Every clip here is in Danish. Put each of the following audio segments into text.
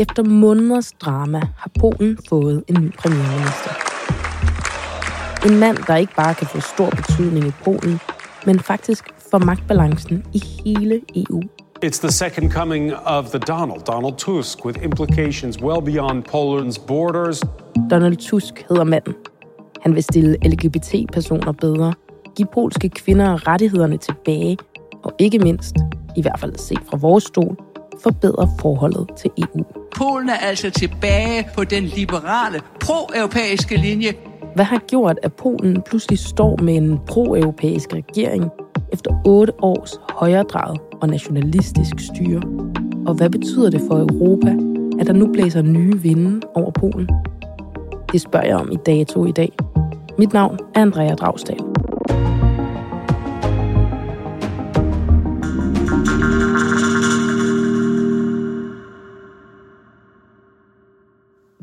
Efter måneders drama har Polen fået en ny premierminister. En mand, der ikke bare kan få stor betydning i Polen, men faktisk for magtbalancen i hele EU. It's the second coming of the Donald, Donald Tusk, with implications well beyond Poland's borders. Donald Tusk hedder manden. Han vil stille LGBT-personer bedre, give polske kvinder rettighederne tilbage, og ikke mindst, i hvert fald set fra vores stol, forbedre forholdet til EU. Polen er altså tilbage på den liberale, pro-europæiske linje. Hvad har gjort, at Polen pludselig står med en pro-europæisk regering efter otte års højredrejet og nationalistisk styre? Og hvad betyder det for Europa, at der nu blæser nye vinde over Polen? Det spørger jeg om i dato i dag. Mit navn er Andrea Dragsdal.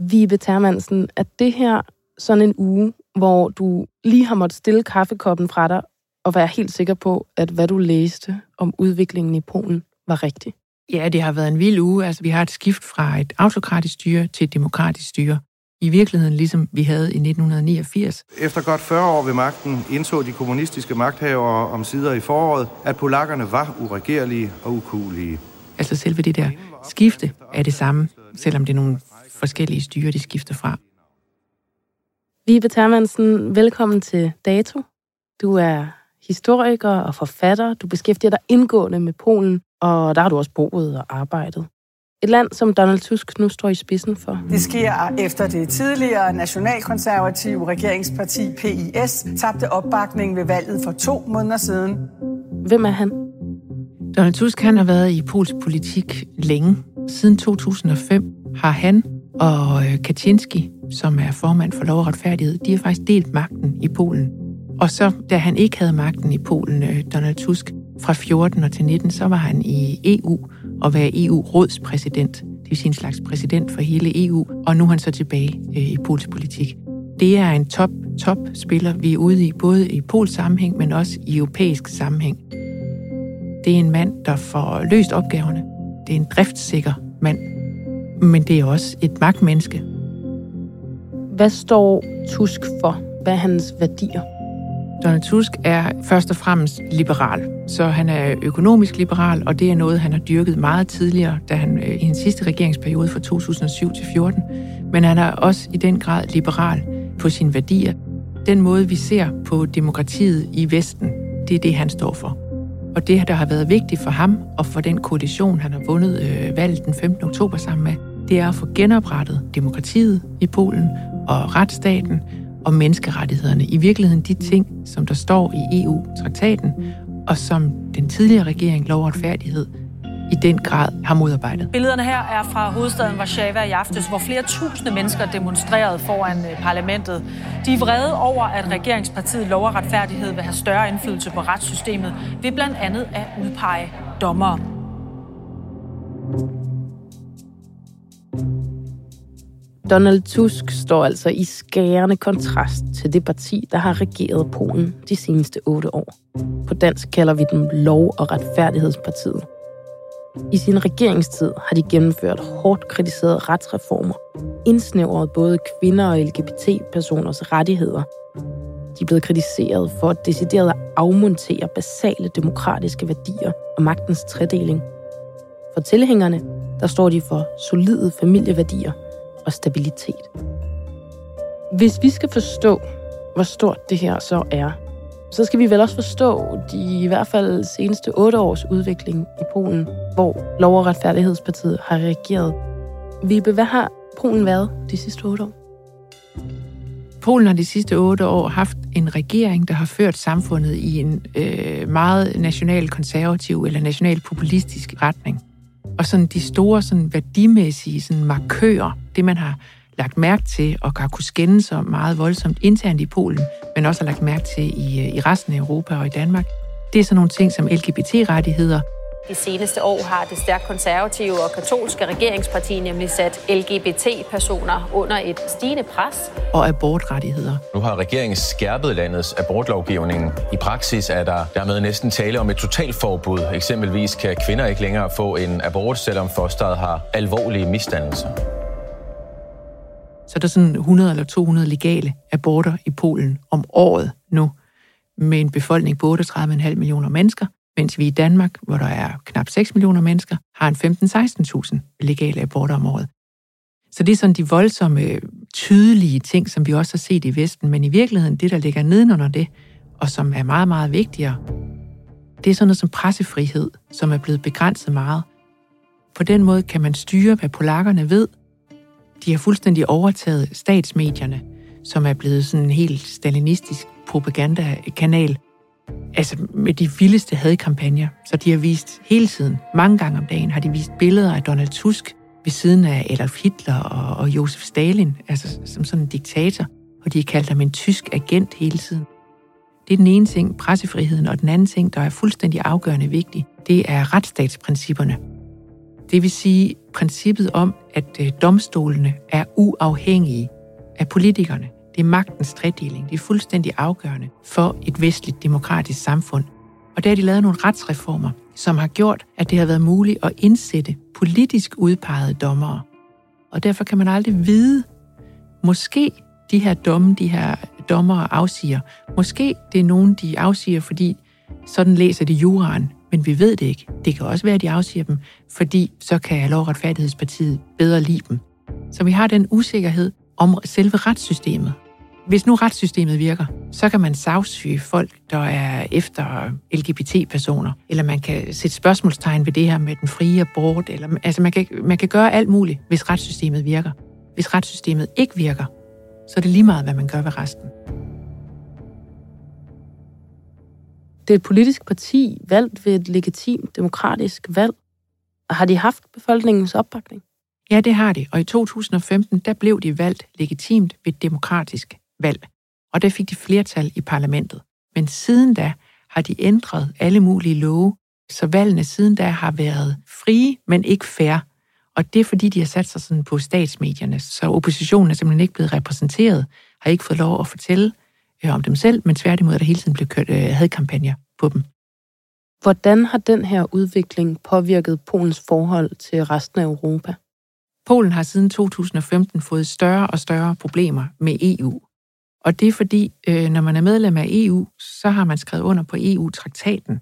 Vibe Termansen, er det her sådan en uge, hvor du lige har måttet stille kaffekoppen fra dig og være helt sikker på, at hvad du læste om udviklingen i Polen var rigtigt? Ja, det har været en vild uge. Altså, vi har et skift fra et autokratisk styre til et demokratisk styre. I virkeligheden ligesom vi havde i 1989. Efter godt 40 år ved magten indså de kommunistiske magthavere om sider i foråret, at polakkerne var uregerlige og ukulige. Altså selve det der skifte er det samme, selvom det er nogle forskellige styre, de skifter fra. Vibe Termansen, velkommen til Dato. Du er historiker og forfatter. Du beskæftiger dig indgående med Polen, og der har du også boet og arbejdet. Et land, som Donald Tusk nu står i spidsen for. Det sker efter det tidligere nationalkonservative regeringsparti PIS tabte opbakning ved valget for to måneder siden. Hvem er han? Donald Tusk han har været i polsk politik længe. Siden 2005 har han og øh, Kaczynski, som er formand for lov og retfærdighed, de har faktisk delt magten i Polen. Og så, da han ikke havde magten i Polen, øh, Donald Tusk, fra 14 og til 19, så var han i EU og var EU-rådspræsident. Det vil sige en slags præsident for hele EU. Og nu er han så tilbage øh, i polsk politik. Det er en top, top spiller, vi er ude i, både i polsk sammenhæng, men også i europæisk sammenhæng. Det er en mand, der får løst opgaverne. Det er en driftssikker mand. Men det er også et magtmenneske. Hvad står Tusk for? Hvad er hans værdier? Donald Tusk er først og fremmest liberal. Så han er økonomisk liberal, og det er noget, han har dyrket meget tidligere, da han øh, i en sidste regeringsperiode fra 2007 til 14. Men han er også i den grad liberal på sine værdier. Den måde, vi ser på demokratiet i Vesten, det er det, han står for. Og det, der har været vigtigt for ham og for den koalition, han har vundet øh, valget den 15. oktober sammen med, det er at få genoprettet demokratiet i Polen og retsstaten og menneskerettighederne. I virkeligheden de ting, som der står i EU-traktaten, og som den tidligere regering, lov og retfærdighed, i den grad har modarbejdet. Billederne her er fra hovedstaden Warszawa i aftes, hvor flere tusinde mennesker demonstrerede foran øh, parlamentet. De er vrede over, at regeringspartiet Lov og Retfærdighed vil have større indflydelse på retssystemet ved blandt andet at udpege dommere. Donald Tusk står altså i skærende kontrast til det parti, der har regeret Polen de seneste otte år. På dansk kalder vi dem Lov- og Retfærdighedspartiet. I sin regeringstid har de gennemført hårdt kritiserede retsreformer, indsnævret både kvinder og LGBT-personers rettigheder. De er blevet kritiseret for at decideret at afmontere basale demokratiske værdier og magtens tredeling. For tilhængerne, der står de for solide familieværdier og stabilitet. Hvis vi skal forstå, hvor stort det her så er, så skal vi vel også forstå de i hvert fald seneste otte års udvikling i Polen, hvor Lov- og Retfærdighedspartiet har reageret. Vibe, hvad har Polen været de sidste otte år? Polen har de sidste otte år haft en regering, der har ført samfundet i en øh, meget national-konservativ eller national-populistisk retning. Og sådan de store sådan værdimæssige sådan markører, det man har lagt mærke til og har kunne skænde sig meget voldsomt internt i Polen, men også har lagt mærke til i, øh, i resten af Europa og i Danmark. Det er sådan nogle ting som LGBT-rettigheder. De seneste år har det stærkt konservative og katolske regeringsparti nemlig sat LGBT-personer under et stigende pres. Og abortrettigheder. Nu har regeringen skærpet landets abortlovgivning. I praksis er der dermed næsten tale om et totalforbud. Eksempelvis kan kvinder ikke længere få en abort, selvom fosteret har alvorlige misdannelser. Så der er sådan 100 eller 200 legale aborter i Polen om året nu, med en befolkning på 38,5 millioner mennesker, mens vi i Danmark, hvor der er knap 6 millioner mennesker, har en 15-16.000 legale aborter om året. Så det er sådan de voldsomme, tydelige ting, som vi også har set i Vesten, men i virkeligheden det, der ligger nedenunder det, og som er meget, meget vigtigere, det er sådan noget som pressefrihed, som er blevet begrænset meget. På den måde kan man styre, hvad polakkerne ved, de har fuldstændig overtaget statsmedierne, som er blevet sådan en helt stalinistisk propagandakanal. Altså med de vildeste hadkampagner. Så de har vist hele tiden, mange gange om dagen, har de vist billeder af Donald Tusk ved siden af Adolf Hitler og, og Josef Stalin, altså som sådan en diktator. Og de har kaldt ham en tysk agent hele tiden. Det er den ene ting, pressefriheden, og den anden ting, der er fuldstændig afgørende vigtig, det er retsstatsprincipperne. Det vil sige princippet om, at øh, domstolene er uafhængige af politikerne. Det er magtens tredeling. Det er fuldstændig afgørende for et vestligt demokratisk samfund. Og der har de lavet nogle retsreformer, som har gjort, at det har været muligt at indsætte politisk udpegede dommere. Og derfor kan man aldrig vide, måske de her domme, de her dommere afsiger, måske det er nogen, de afsiger, fordi sådan læser de juraen, men vi ved det ikke. Det kan også være, at de afsiger dem, fordi så kan Lovretfærdighedspartiet bedre lide dem. Så vi har den usikkerhed om selve retssystemet. Hvis nu retssystemet virker, så kan man sagssyge folk, der er efter LGBT-personer, eller man kan sætte spørgsmålstegn ved det her med den frie abort, eller, altså man kan, man kan gøre alt muligt, hvis retssystemet virker. Hvis retssystemet ikke virker, så er det lige meget, hvad man gør ved resten. Det er et politisk parti, valgt ved et legitimt demokratisk valg. Har de haft befolkningens opbakning? Ja, det har de. Og i 2015, der blev de valgt legitimt ved et demokratisk valg. Og der fik de flertal i parlamentet. Men siden da har de ændret alle mulige love, så valgene siden da har været frie, men ikke fair. Og det er fordi, de har sat sig sådan på statsmedierne, så oppositionen er simpelthen ikke blevet repræsenteret, har ikke fået lov at fortælle øh, om dem selv, men tværtimod er der hele tiden blevet kørt øh, hadkampagner på dem. Hvordan har den her udvikling påvirket Polens forhold til resten af Europa? Polen har siden 2015 fået større og større problemer med EU. Og det er fordi, øh, når man er medlem af EU, så har man skrevet under på EU-traktaten.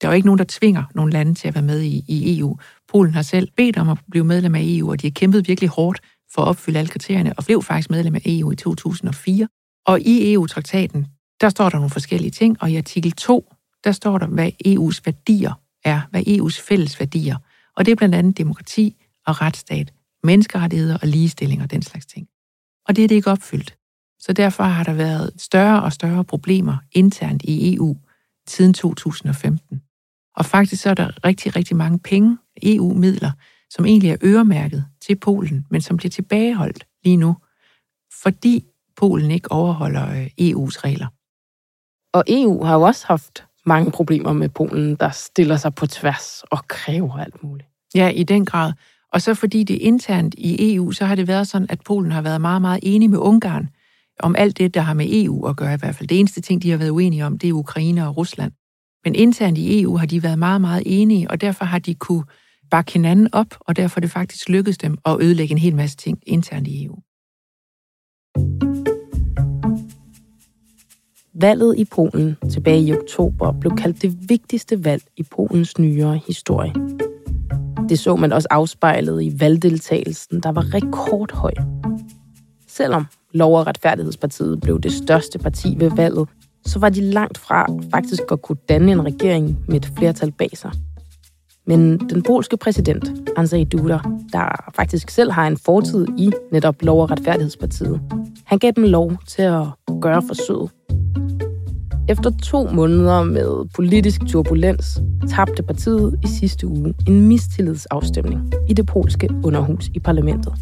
Der er jo ikke nogen, der tvinger nogle lande til at være med i, i EU. Polen har selv bedt om at blive medlem af EU, og de har kæmpet virkelig hårdt for at opfylde alle kriterierne, og blev faktisk medlem af EU i 2004. Og i EU-traktaten, der står der nogle forskellige ting, og i artikel 2, der står der, hvad EU's værdier er, hvad EU's fælles værdier. Og det er blandt andet demokrati og retsstat, menneskerettigheder og ligestilling og den slags ting. Og det er det ikke opfyldt. Så derfor har der været større og større problemer internt i EU siden 2015. Og faktisk så er der rigtig, rigtig mange penge, EU-midler, som egentlig er øremærket til Polen, men som bliver tilbageholdt lige nu, fordi Polen ikke overholder øh, EU's regler. Og EU har jo også haft mange problemer med Polen, der stiller sig på tværs og kræver alt muligt. Ja, i den grad. Og så fordi det er internt i EU, så har det været sådan, at Polen har været meget, meget enig med Ungarn om alt det, der har med EU at gøre i hvert fald. Det eneste ting, de har været uenige om, det er Ukraine og Rusland. Men internt i EU har de været meget, meget enige, og derfor har de kunne bakke hinanden op, og derfor er det faktisk lykkedes dem at ødelægge en hel masse ting internt i EU. Valget i Polen tilbage i oktober blev kaldt det vigtigste valg i Polens nyere historie. Det så man også afspejlet i valgdeltagelsen, der var rekordhøj. Selvom Lov- og Retfærdighedspartiet blev det største parti ved valget, så var de langt fra faktisk at kunne danne en regering med et flertal bag sig. Men den polske præsident, Andrzej Duda, der faktisk selv har en fortid i netop Lov- og Retfærdighedspartiet, han gav dem lov til at gøre forsøget. Efter to måneder med politisk turbulens tabte partiet i sidste uge en mistillidsafstemning i det polske underhus i parlamentet.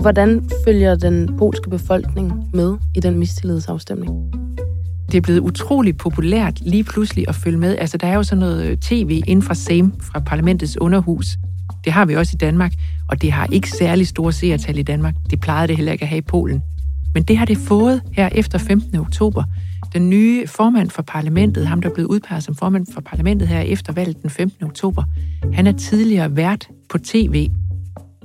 Hvordan følger den polske befolkning med i den mistillidsafstemning? det er blevet utroligt populært lige pludselig at følge med. Altså, der er jo sådan noget øh, tv inden fra SAME, fra parlamentets underhus. Det har vi også i Danmark, og det har ikke særlig store seertal i Danmark. Det plejede det heller ikke at have i Polen. Men det har det fået her efter 15. oktober. Den nye formand for parlamentet, ham der er blevet udpeget som formand for parlamentet her efter valget den 15. oktober, han er tidligere vært på tv.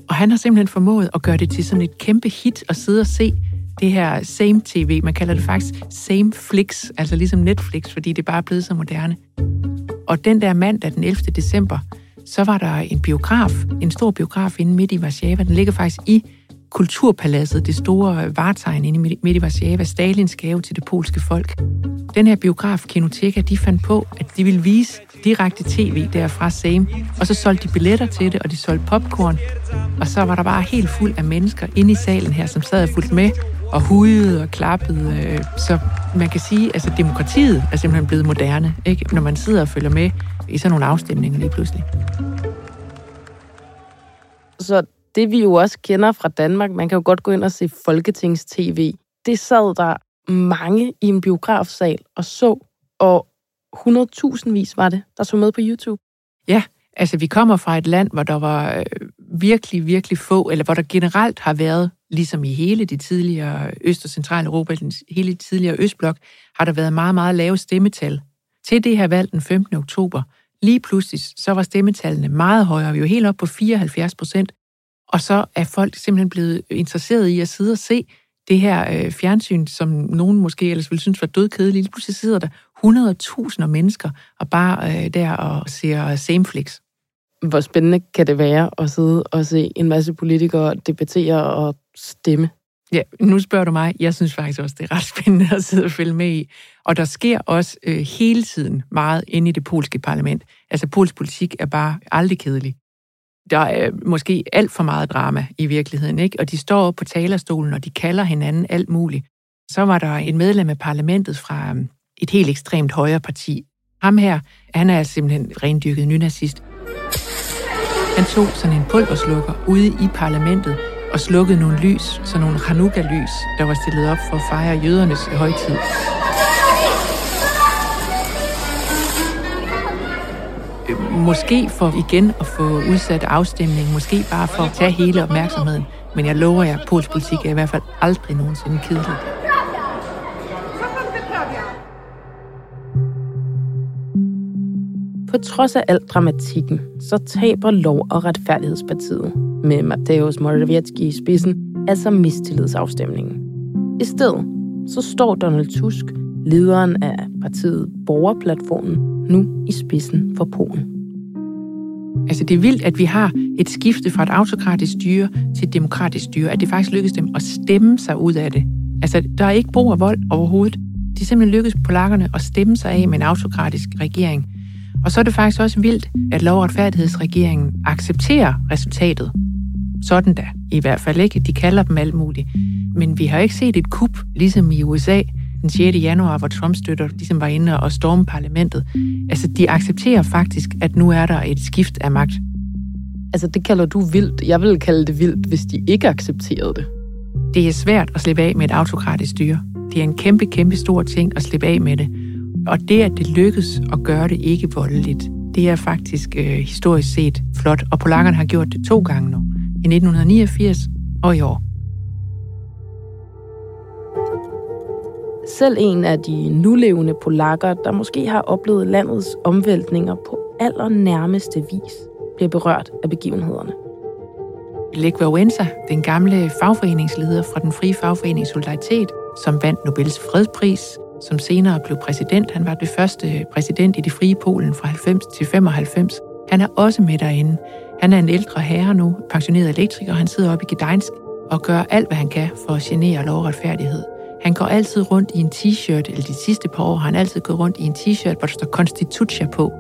Og han har simpelthen formået at gøre det til sådan et kæmpe hit at sidde og se det her same TV. Man kalder det faktisk same flix, altså ligesom Netflix, fordi det bare er blevet så moderne. Og den der mandag den 11. december, så var der en biograf, en stor biograf inde midt i Warszawa. Den ligger faktisk i Kulturpaladset, det store vartegn inde midt i Warszawa, Stalins gave til det polske folk. Den her biograf, Kinoteka, de fandt på, at de ville vise direkte tv derfra Same, og så solgte de billetter til det, og de solgte popcorn, og så var der bare helt fuld af mennesker inde i salen her, som sad og fulgte med, og hudede og klappede. Øh, så man kan sige, at altså, demokratiet er simpelthen blevet moderne, ikke? når man sidder og følger med i sådan nogle afstemninger lige pludselig. Så det vi jo også kender fra Danmark, man kan jo godt gå ind og se Folketings-TV. Det sad der mange i en biografsal og så, og 100.000 vis var det, der så med på YouTube. Ja, altså vi kommer fra et land, hvor der var øh, virkelig, virkelig få, eller hvor der generelt har været, ligesom i hele det tidligere Øst- og Centraleuropa, den hele tidligere Østblok, har der været meget, meget lave stemmetal. Til det her valg den 15. oktober, lige pludselig, så var stemmetallene meget højere. Vi var helt op på 74 procent. Og så er folk simpelthen blevet interesseret i at sidde og se det her øh, fjernsyn, som nogen måske ellers ville synes var dødkedeligt. Lige pludselig sidder der 100.000 mennesker og bare øh, der og ser Sameflix. Hvor spændende kan det være at sidde og se en masse politikere debattere og stemme? Ja, nu spørger du mig. Jeg synes faktisk også, det er ret spændende at sidde og følge med i. Og der sker også øh, hele tiden meget inde i det polske parlament. Altså, polsk politik er bare aldrig kedelig. Der er måske alt for meget drama i virkeligheden, ikke? Og de står op på talerstolen, og de kalder hinanden alt muligt. Så var der en medlem af parlamentet fra øhm, et helt ekstremt højre parti. Ham her, han er simpelthen rendyrket nynazist. Han tog sådan en pulverslukker ude i parlamentet og slukkede nogle lys, sådan nogle Hanukkah-lys, der var stillet op for at fejre jødernes højtid. Måske for igen at få udsat afstemningen, måske bare for at tage hele opmærksomheden. Men jeg lover jer, at politik er i hvert fald aldrig nogensinde kedeligt. På trods af al dramatikken, så taber Lov- og Retfærdighedspartiet med Mateusz Morawiecki i spidsen, altså mistillidsafstemningen. I stedet så står Donald Tusk, lederen af partiet Borgerplatformen, nu i spidsen for Polen. Altså det er vildt, at vi har et skifte fra et autokratisk styre til et demokratisk styre, at det faktisk lykkedes dem at stemme sig ud af det. Altså der er ikke brug af vold overhovedet. De simpelthen lykkedes polakkerne at stemme sig af med en autokratisk regering. Og så er det faktisk også vildt, at lov- retfærdighedsregeringen accepterer resultatet. Sådan da, i hvert fald ikke. De kalder dem alt muligt. Men vi har ikke set et kup, ligesom i USA, den 6. januar, hvor Trump støtter ligesom var inde og storme parlamentet. Altså, de accepterer faktisk, at nu er der et skift af magt. Altså, det kalder du vildt. Jeg vil kalde det vildt, hvis de ikke accepterede det. Det er svært at slippe af med et autokratisk styre. Det er en kæmpe, kæmpe stor ting at slippe af med det. Og det, at det lykkes at gøre det ikke voldeligt, det er faktisk øh, historisk set flot. Og polakkerne har gjort det to gange nu. I 1989 og i år. Selv en af de nulevende polakker, der måske har oplevet landets omvæltninger på allernærmeste vis, bliver berørt af begivenhederne. Lech Wałęsa, den gamle fagforeningsleder fra den frie fagforening Solidaritet, som vandt Nobels fredspris, som senere blev præsident. Han var det første præsident i det frie Polen fra 90 til 95. Han er også med derinde. Han er en ældre herre nu, pensioneret elektriker. Han sidder oppe i Gdańsk og gør alt, hvad han kan for at genere lov og retfærdighed. Han går altid rundt i en t-shirt, eller de sidste par år har han altid gået rundt i en t-shirt, hvor der står Konstitucja på.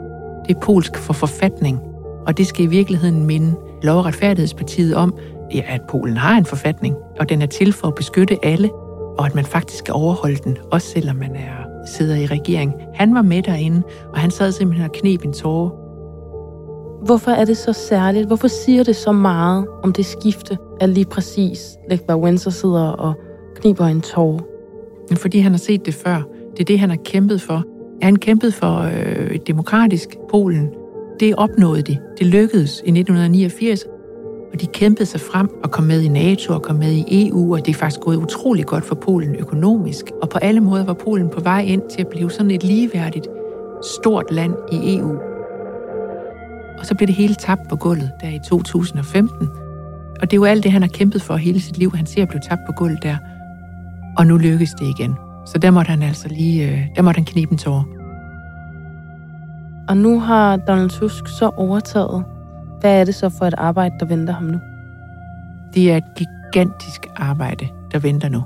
Det er polsk for forfatning, og det skal i virkeligheden minde Lov- og Retfærdighedspartiet om, ja, at Polen har en forfatning, og den er til for at beskytte alle, og at man faktisk skal overholde den, også selvom man er, sidder i regering. Han var med derinde, og han sad simpelthen og knep en tåre. Hvorfor er det så særligt? Hvorfor siger det så meget om det skifte, at lige præcis Lech Wałęsa sidder og kniber en tåre? Fordi han har set det før. Det er det, han har kæmpet for. Han kæmpede for øh, et demokratisk Polen. Det opnåede de. Det lykkedes i 1989. Og de kæmpede sig frem og kom med i NATO og kom med i EU, og det er faktisk gået utrolig godt for Polen økonomisk. Og på alle måder var Polen på vej ind til at blive sådan et ligeværdigt, stort land i EU. Og så blev det hele tabt på gulvet der i 2015. Og det er jo alt det, han har kæmpet for hele sit liv. Han ser at blive tabt på gulvet der. Og nu lykkes det igen. Så der måtte han altså lige, øh, der måtte han knibe en tår. Og nu har Donald Tusk så overtaget. Hvad er det så for et arbejde, der venter ham nu? Det er et gigantisk arbejde, der venter nu.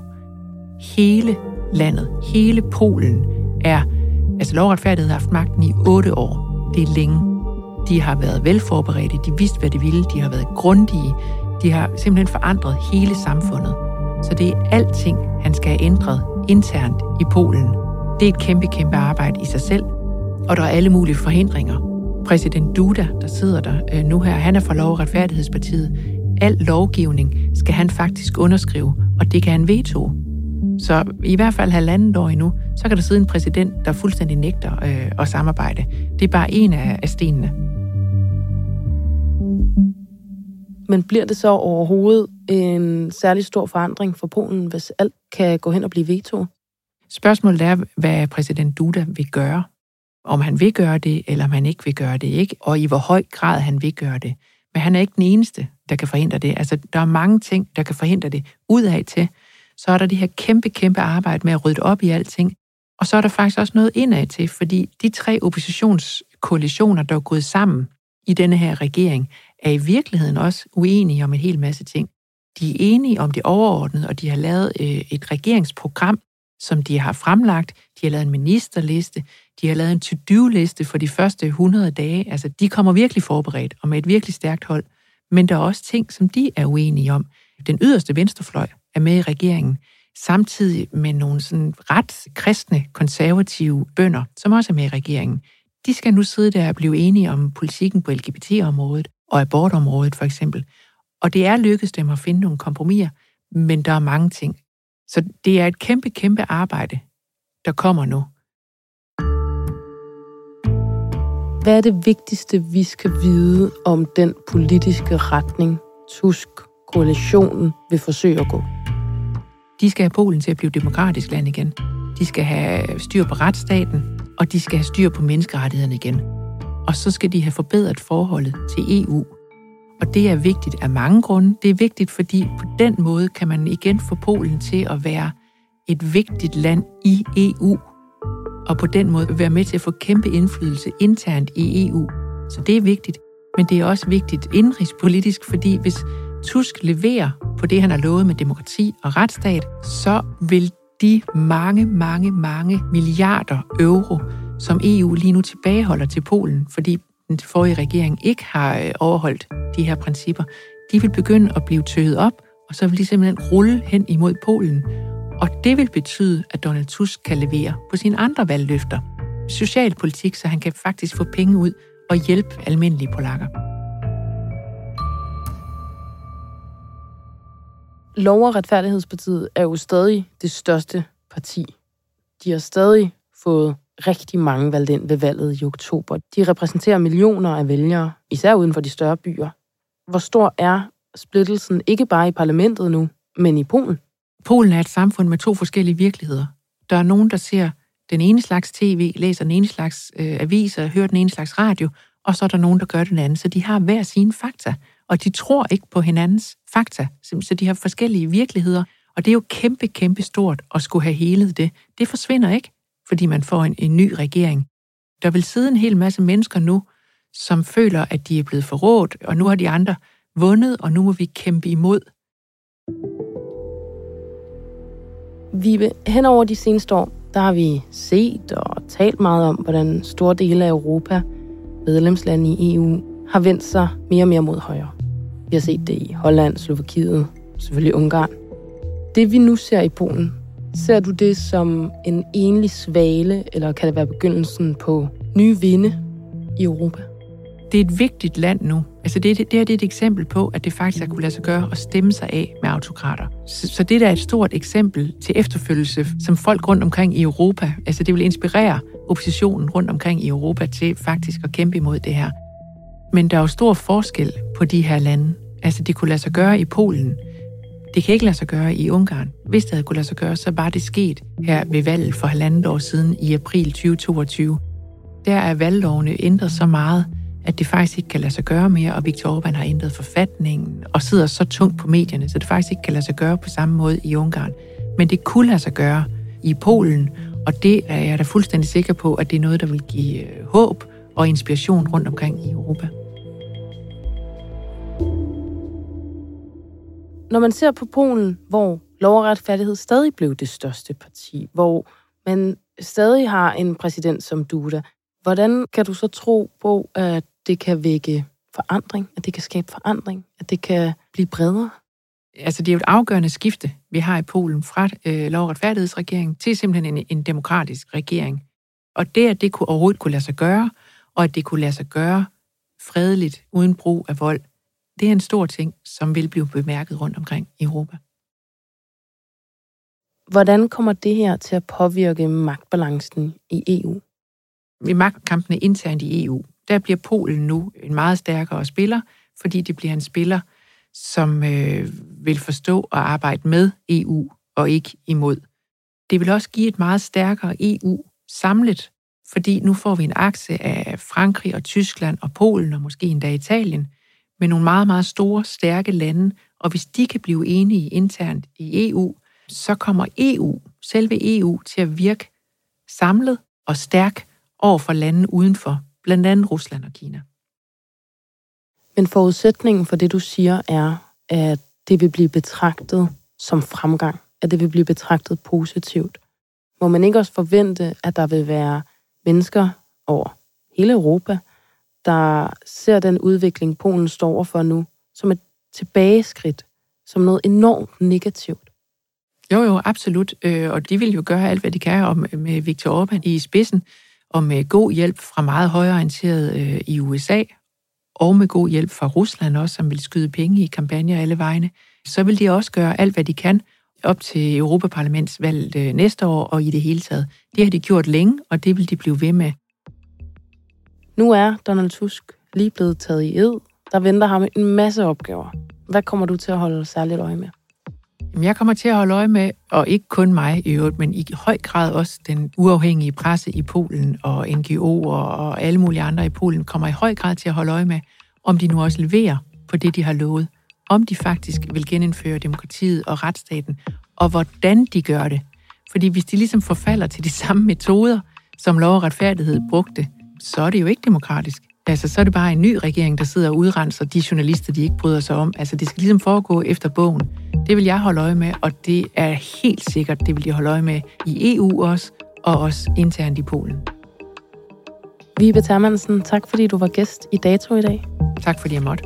Hele landet, hele Polen er, altså lovretfærdighed har haft magten i otte år. Det er længe. De har været velforberedte, de vidste, hvad de ville, de har været grundige, de har simpelthen forandret hele samfundet. Så det er alting, han skal have ændret internt i Polen. Det er et kæmpe, kæmpe arbejde i sig selv, og der er alle mulige forhindringer. Præsident Duda, der sidder der øh, nu her, han er for Lov- og Retfærdighedspartiet. Al lovgivning skal han faktisk underskrive, og det kan han veto. Så i hvert fald halvandet år endnu, så kan der sidde en præsident, der fuldstændig nægter øh, at samarbejde. Det er bare en af, af stenene. Men bliver det så overhovedet en særlig stor forandring for Polen, hvis alt kan gå hen og blive veto? Spørgsmålet er, hvad præsident Duda vil gøre. Om han vil gøre det, eller om han ikke vil gøre det, ikke? Og i hvor høj grad han vil gøre det. Men han er ikke den eneste, der kan forhindre det. Altså, der er mange ting, der kan forhindre det udad til. Så er der det her kæmpe, kæmpe arbejde med at rydde op i alting. Og så er der faktisk også noget indad til, fordi de tre oppositionskoalitioner, der er gået sammen i denne her regering, er i virkeligheden også uenige om en hel masse ting. De er enige om det overordnede, og de har lavet øh, et regeringsprogram, som de har fremlagt. De har lavet en ministerliste. De har lavet en to-do-liste for de første 100 dage. Altså, de kommer virkelig forberedt og med et virkelig stærkt hold. Men der er også ting, som de er uenige om. Den yderste venstrefløj er med i regeringen, samtidig med nogle sådan ret kristne, konservative bønder, som også er med i regeringen. De skal nu sidde der og blive enige om politikken på LGBT-området og abortområdet for eksempel. Og det er lykkedes dem at finde nogle kompromiser, men der er mange ting. Så det er et kæmpe, kæmpe arbejde, der kommer nu. Hvad er det vigtigste, vi skal vide om den politiske retning, Tusk koalitionen vil forsøge at gå? De skal have Polen til at blive demokratisk land igen. De skal have styr på retsstaten, og de skal have styr på menneskerettighederne igen. Og så skal de have forbedret forholdet til EU. Og det er vigtigt af mange grunde. Det er vigtigt, fordi på den måde kan man igen få Polen til at være et vigtigt land i EU. Og på den måde være med til at få kæmpe indflydelse internt i EU. Så det er vigtigt. Men det er også vigtigt indrigspolitisk, fordi hvis Tusk leverer på det, han har lovet med demokrati og retsstat, så vil de mange, mange, mange milliarder euro, som EU lige nu tilbageholder til Polen, fordi den forrige regering ikke har øh, overholdt de her principper, de vil begynde at blive tøet op, og så vil de simpelthen rulle hen imod Polen. Og det vil betyde, at Donald Tusk kan levere på sine andre valgløfter. Socialpolitik, så han kan faktisk få penge ud og hjælpe almindelige polakker. Lov- og retfærdighedspartiet er jo stadig det største parti. De har stadig fået rigtig mange valgt ind ved valget i oktober. De repræsenterer millioner af vælgere, især uden for de større byer. Hvor stor er splittelsen ikke bare i parlamentet nu, men i Polen? Polen er et samfund med to forskellige virkeligheder. Der er nogen, der ser den ene slags tv, læser den ene slags øh, aviser, hører den ene slags radio, og så er der nogen, der gør den anden. Så de har hver sine fakta, og de tror ikke på hinandens fakta. Så de har forskellige virkeligheder, og det er jo kæmpe, kæmpe stort at skulle have helet det. Det forsvinder ikke, fordi man får en, en ny regering. Der vil sidde en hel masse mennesker nu, som føler, at de er blevet forrådt, og nu har de andre vundet, og nu må vi kæmpe imod. Vibe, hen over de seneste år, der har vi set og talt meget om, hvordan store dele af Europa, medlemslande i EU, har vendt sig mere og mere mod højre. Vi har set det i Holland, Slovakiet, selvfølgelig Ungarn. Det vi nu ser i Polen, ser du det som en enlig svale, eller kan det være begyndelsen på nye vinde i Europa? Det er et vigtigt land nu. Altså det, det, det her det er et eksempel på, at det faktisk har kunne lade sig gøre at stemme sig af med autokrater. Så, så det der er et stort eksempel til efterfølgelse, som folk rundt omkring i Europa, altså det vil inspirere oppositionen rundt omkring i Europa til faktisk at kæmpe imod det her. Men der er jo stor forskel på de her lande. Altså det kunne lade sig gøre i Polen. Det kan ikke lade sig gøre i Ungarn. Hvis det havde kunne lade sig gøre, så var det sket her ved valget for halvandet år siden i april 2022. Der er valglovene ændret så meget, at det faktisk ikke kan lade sig gøre mere, og Viktor Orbán har ændret forfatningen og sidder så tungt på medierne, så det faktisk ikke kan lade sig gøre på samme måde i Ungarn. Men det kunne lade sig gøre i Polen, og det er jeg da fuldstændig sikker på, at det er noget, der vil give øh, håb og inspiration rundt omkring i Europa. Når man ser på Polen, hvor lov og retfærdighed stadig blev det største parti, hvor man stadig har en præsident som Duda, hvordan kan du så tro på, at det kan vække forandring, at det kan skabe forandring, at det kan blive bredere? Altså, det er jo et afgørende skifte, vi har i Polen fra øh, lov- og retfærdighedsregering til simpelthen en, en demokratisk regering. Og det, at det kunne overhovedet kunne lade sig gøre, og at det kunne lade sig gøre fredeligt, uden brug af vold, det er en stor ting, som vil blive bemærket rundt omkring i Europa. Hvordan kommer det her til at påvirke magtbalancen i EU? I magtkampene internt i EU, der bliver Polen nu en meget stærkere spiller, fordi det bliver en spiller, som øh, vil forstå og arbejde med EU og ikke imod. Det vil også give et meget stærkere EU samlet, fordi nu får vi en akse af Frankrig og Tyskland og Polen og måske endda Italien, med nogle meget, meget store, stærke lande, og hvis de kan blive enige internt i EU, så kommer EU, selve EU, til at virke samlet og stærk over for lande udenfor, blandt andet Rusland og Kina. Men forudsætningen for det, du siger, er, at det vil blive betragtet som fremgang, at det vil blive betragtet positivt. Må man ikke også forvente, at der vil være mennesker over hele Europa, der ser den udvikling, Polen står overfor nu, som et tilbageskridt, som noget enormt negativt? Jo, jo, absolut. Øh, og de vil jo gøre alt, hvad de kan om, øh, med Viktor Orbán i spidsen, og med øh, god hjælp fra meget højorienteret i USA, og med god hjælp fra Rusland også, som vil skyde penge i kampagner alle vegne, så vil de også gøre alt, hvad de kan op til Europaparlamentsvalget næste år og i det hele taget. Det har de gjort længe, og det vil de blive ved med. Nu er Donald Tusk lige blevet taget i ed. Der venter ham en masse opgaver. Hvad kommer du til at holde særligt øje med? Jeg kommer til at holde øje med, og ikke kun mig i øvrigt, men i høj grad også den uafhængige presse i Polen og NGO'er og alle mulige andre i Polen, kommer i høj grad til at holde øje med, om de nu også leverer på det, de har lovet. Om de faktisk vil genindføre demokratiet og retsstaten, og hvordan de gør det. Fordi hvis de ligesom forfalder til de samme metoder, som lov og retfærdighed brugte, så er det jo ikke demokratisk. Altså, så er det bare en ny regering, der sidder og udrenser de journalister, de ikke bryder sig om. Altså, det skal ligesom foregå efter bogen. Det vil jeg holde øje med, og det er helt sikkert, det vil de holde øje med i EU også, og også internt i Polen. Vibe Termansen, tak fordi du var gæst i Dato i dag. Tak fordi jeg måtte.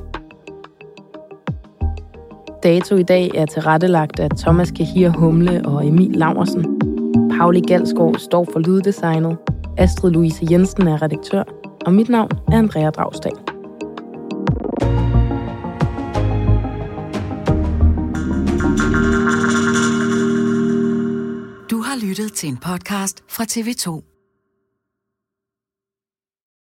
Dato i dag er tilrettelagt af Thomas Kahir Humle og Emil Laversen. Pauli Galsgaard står for lyddesignet. Astrid Louise Jensen er redaktør, og mit navn er Andrea Dragsdal. Du har lyttet til en podcast fra TV2.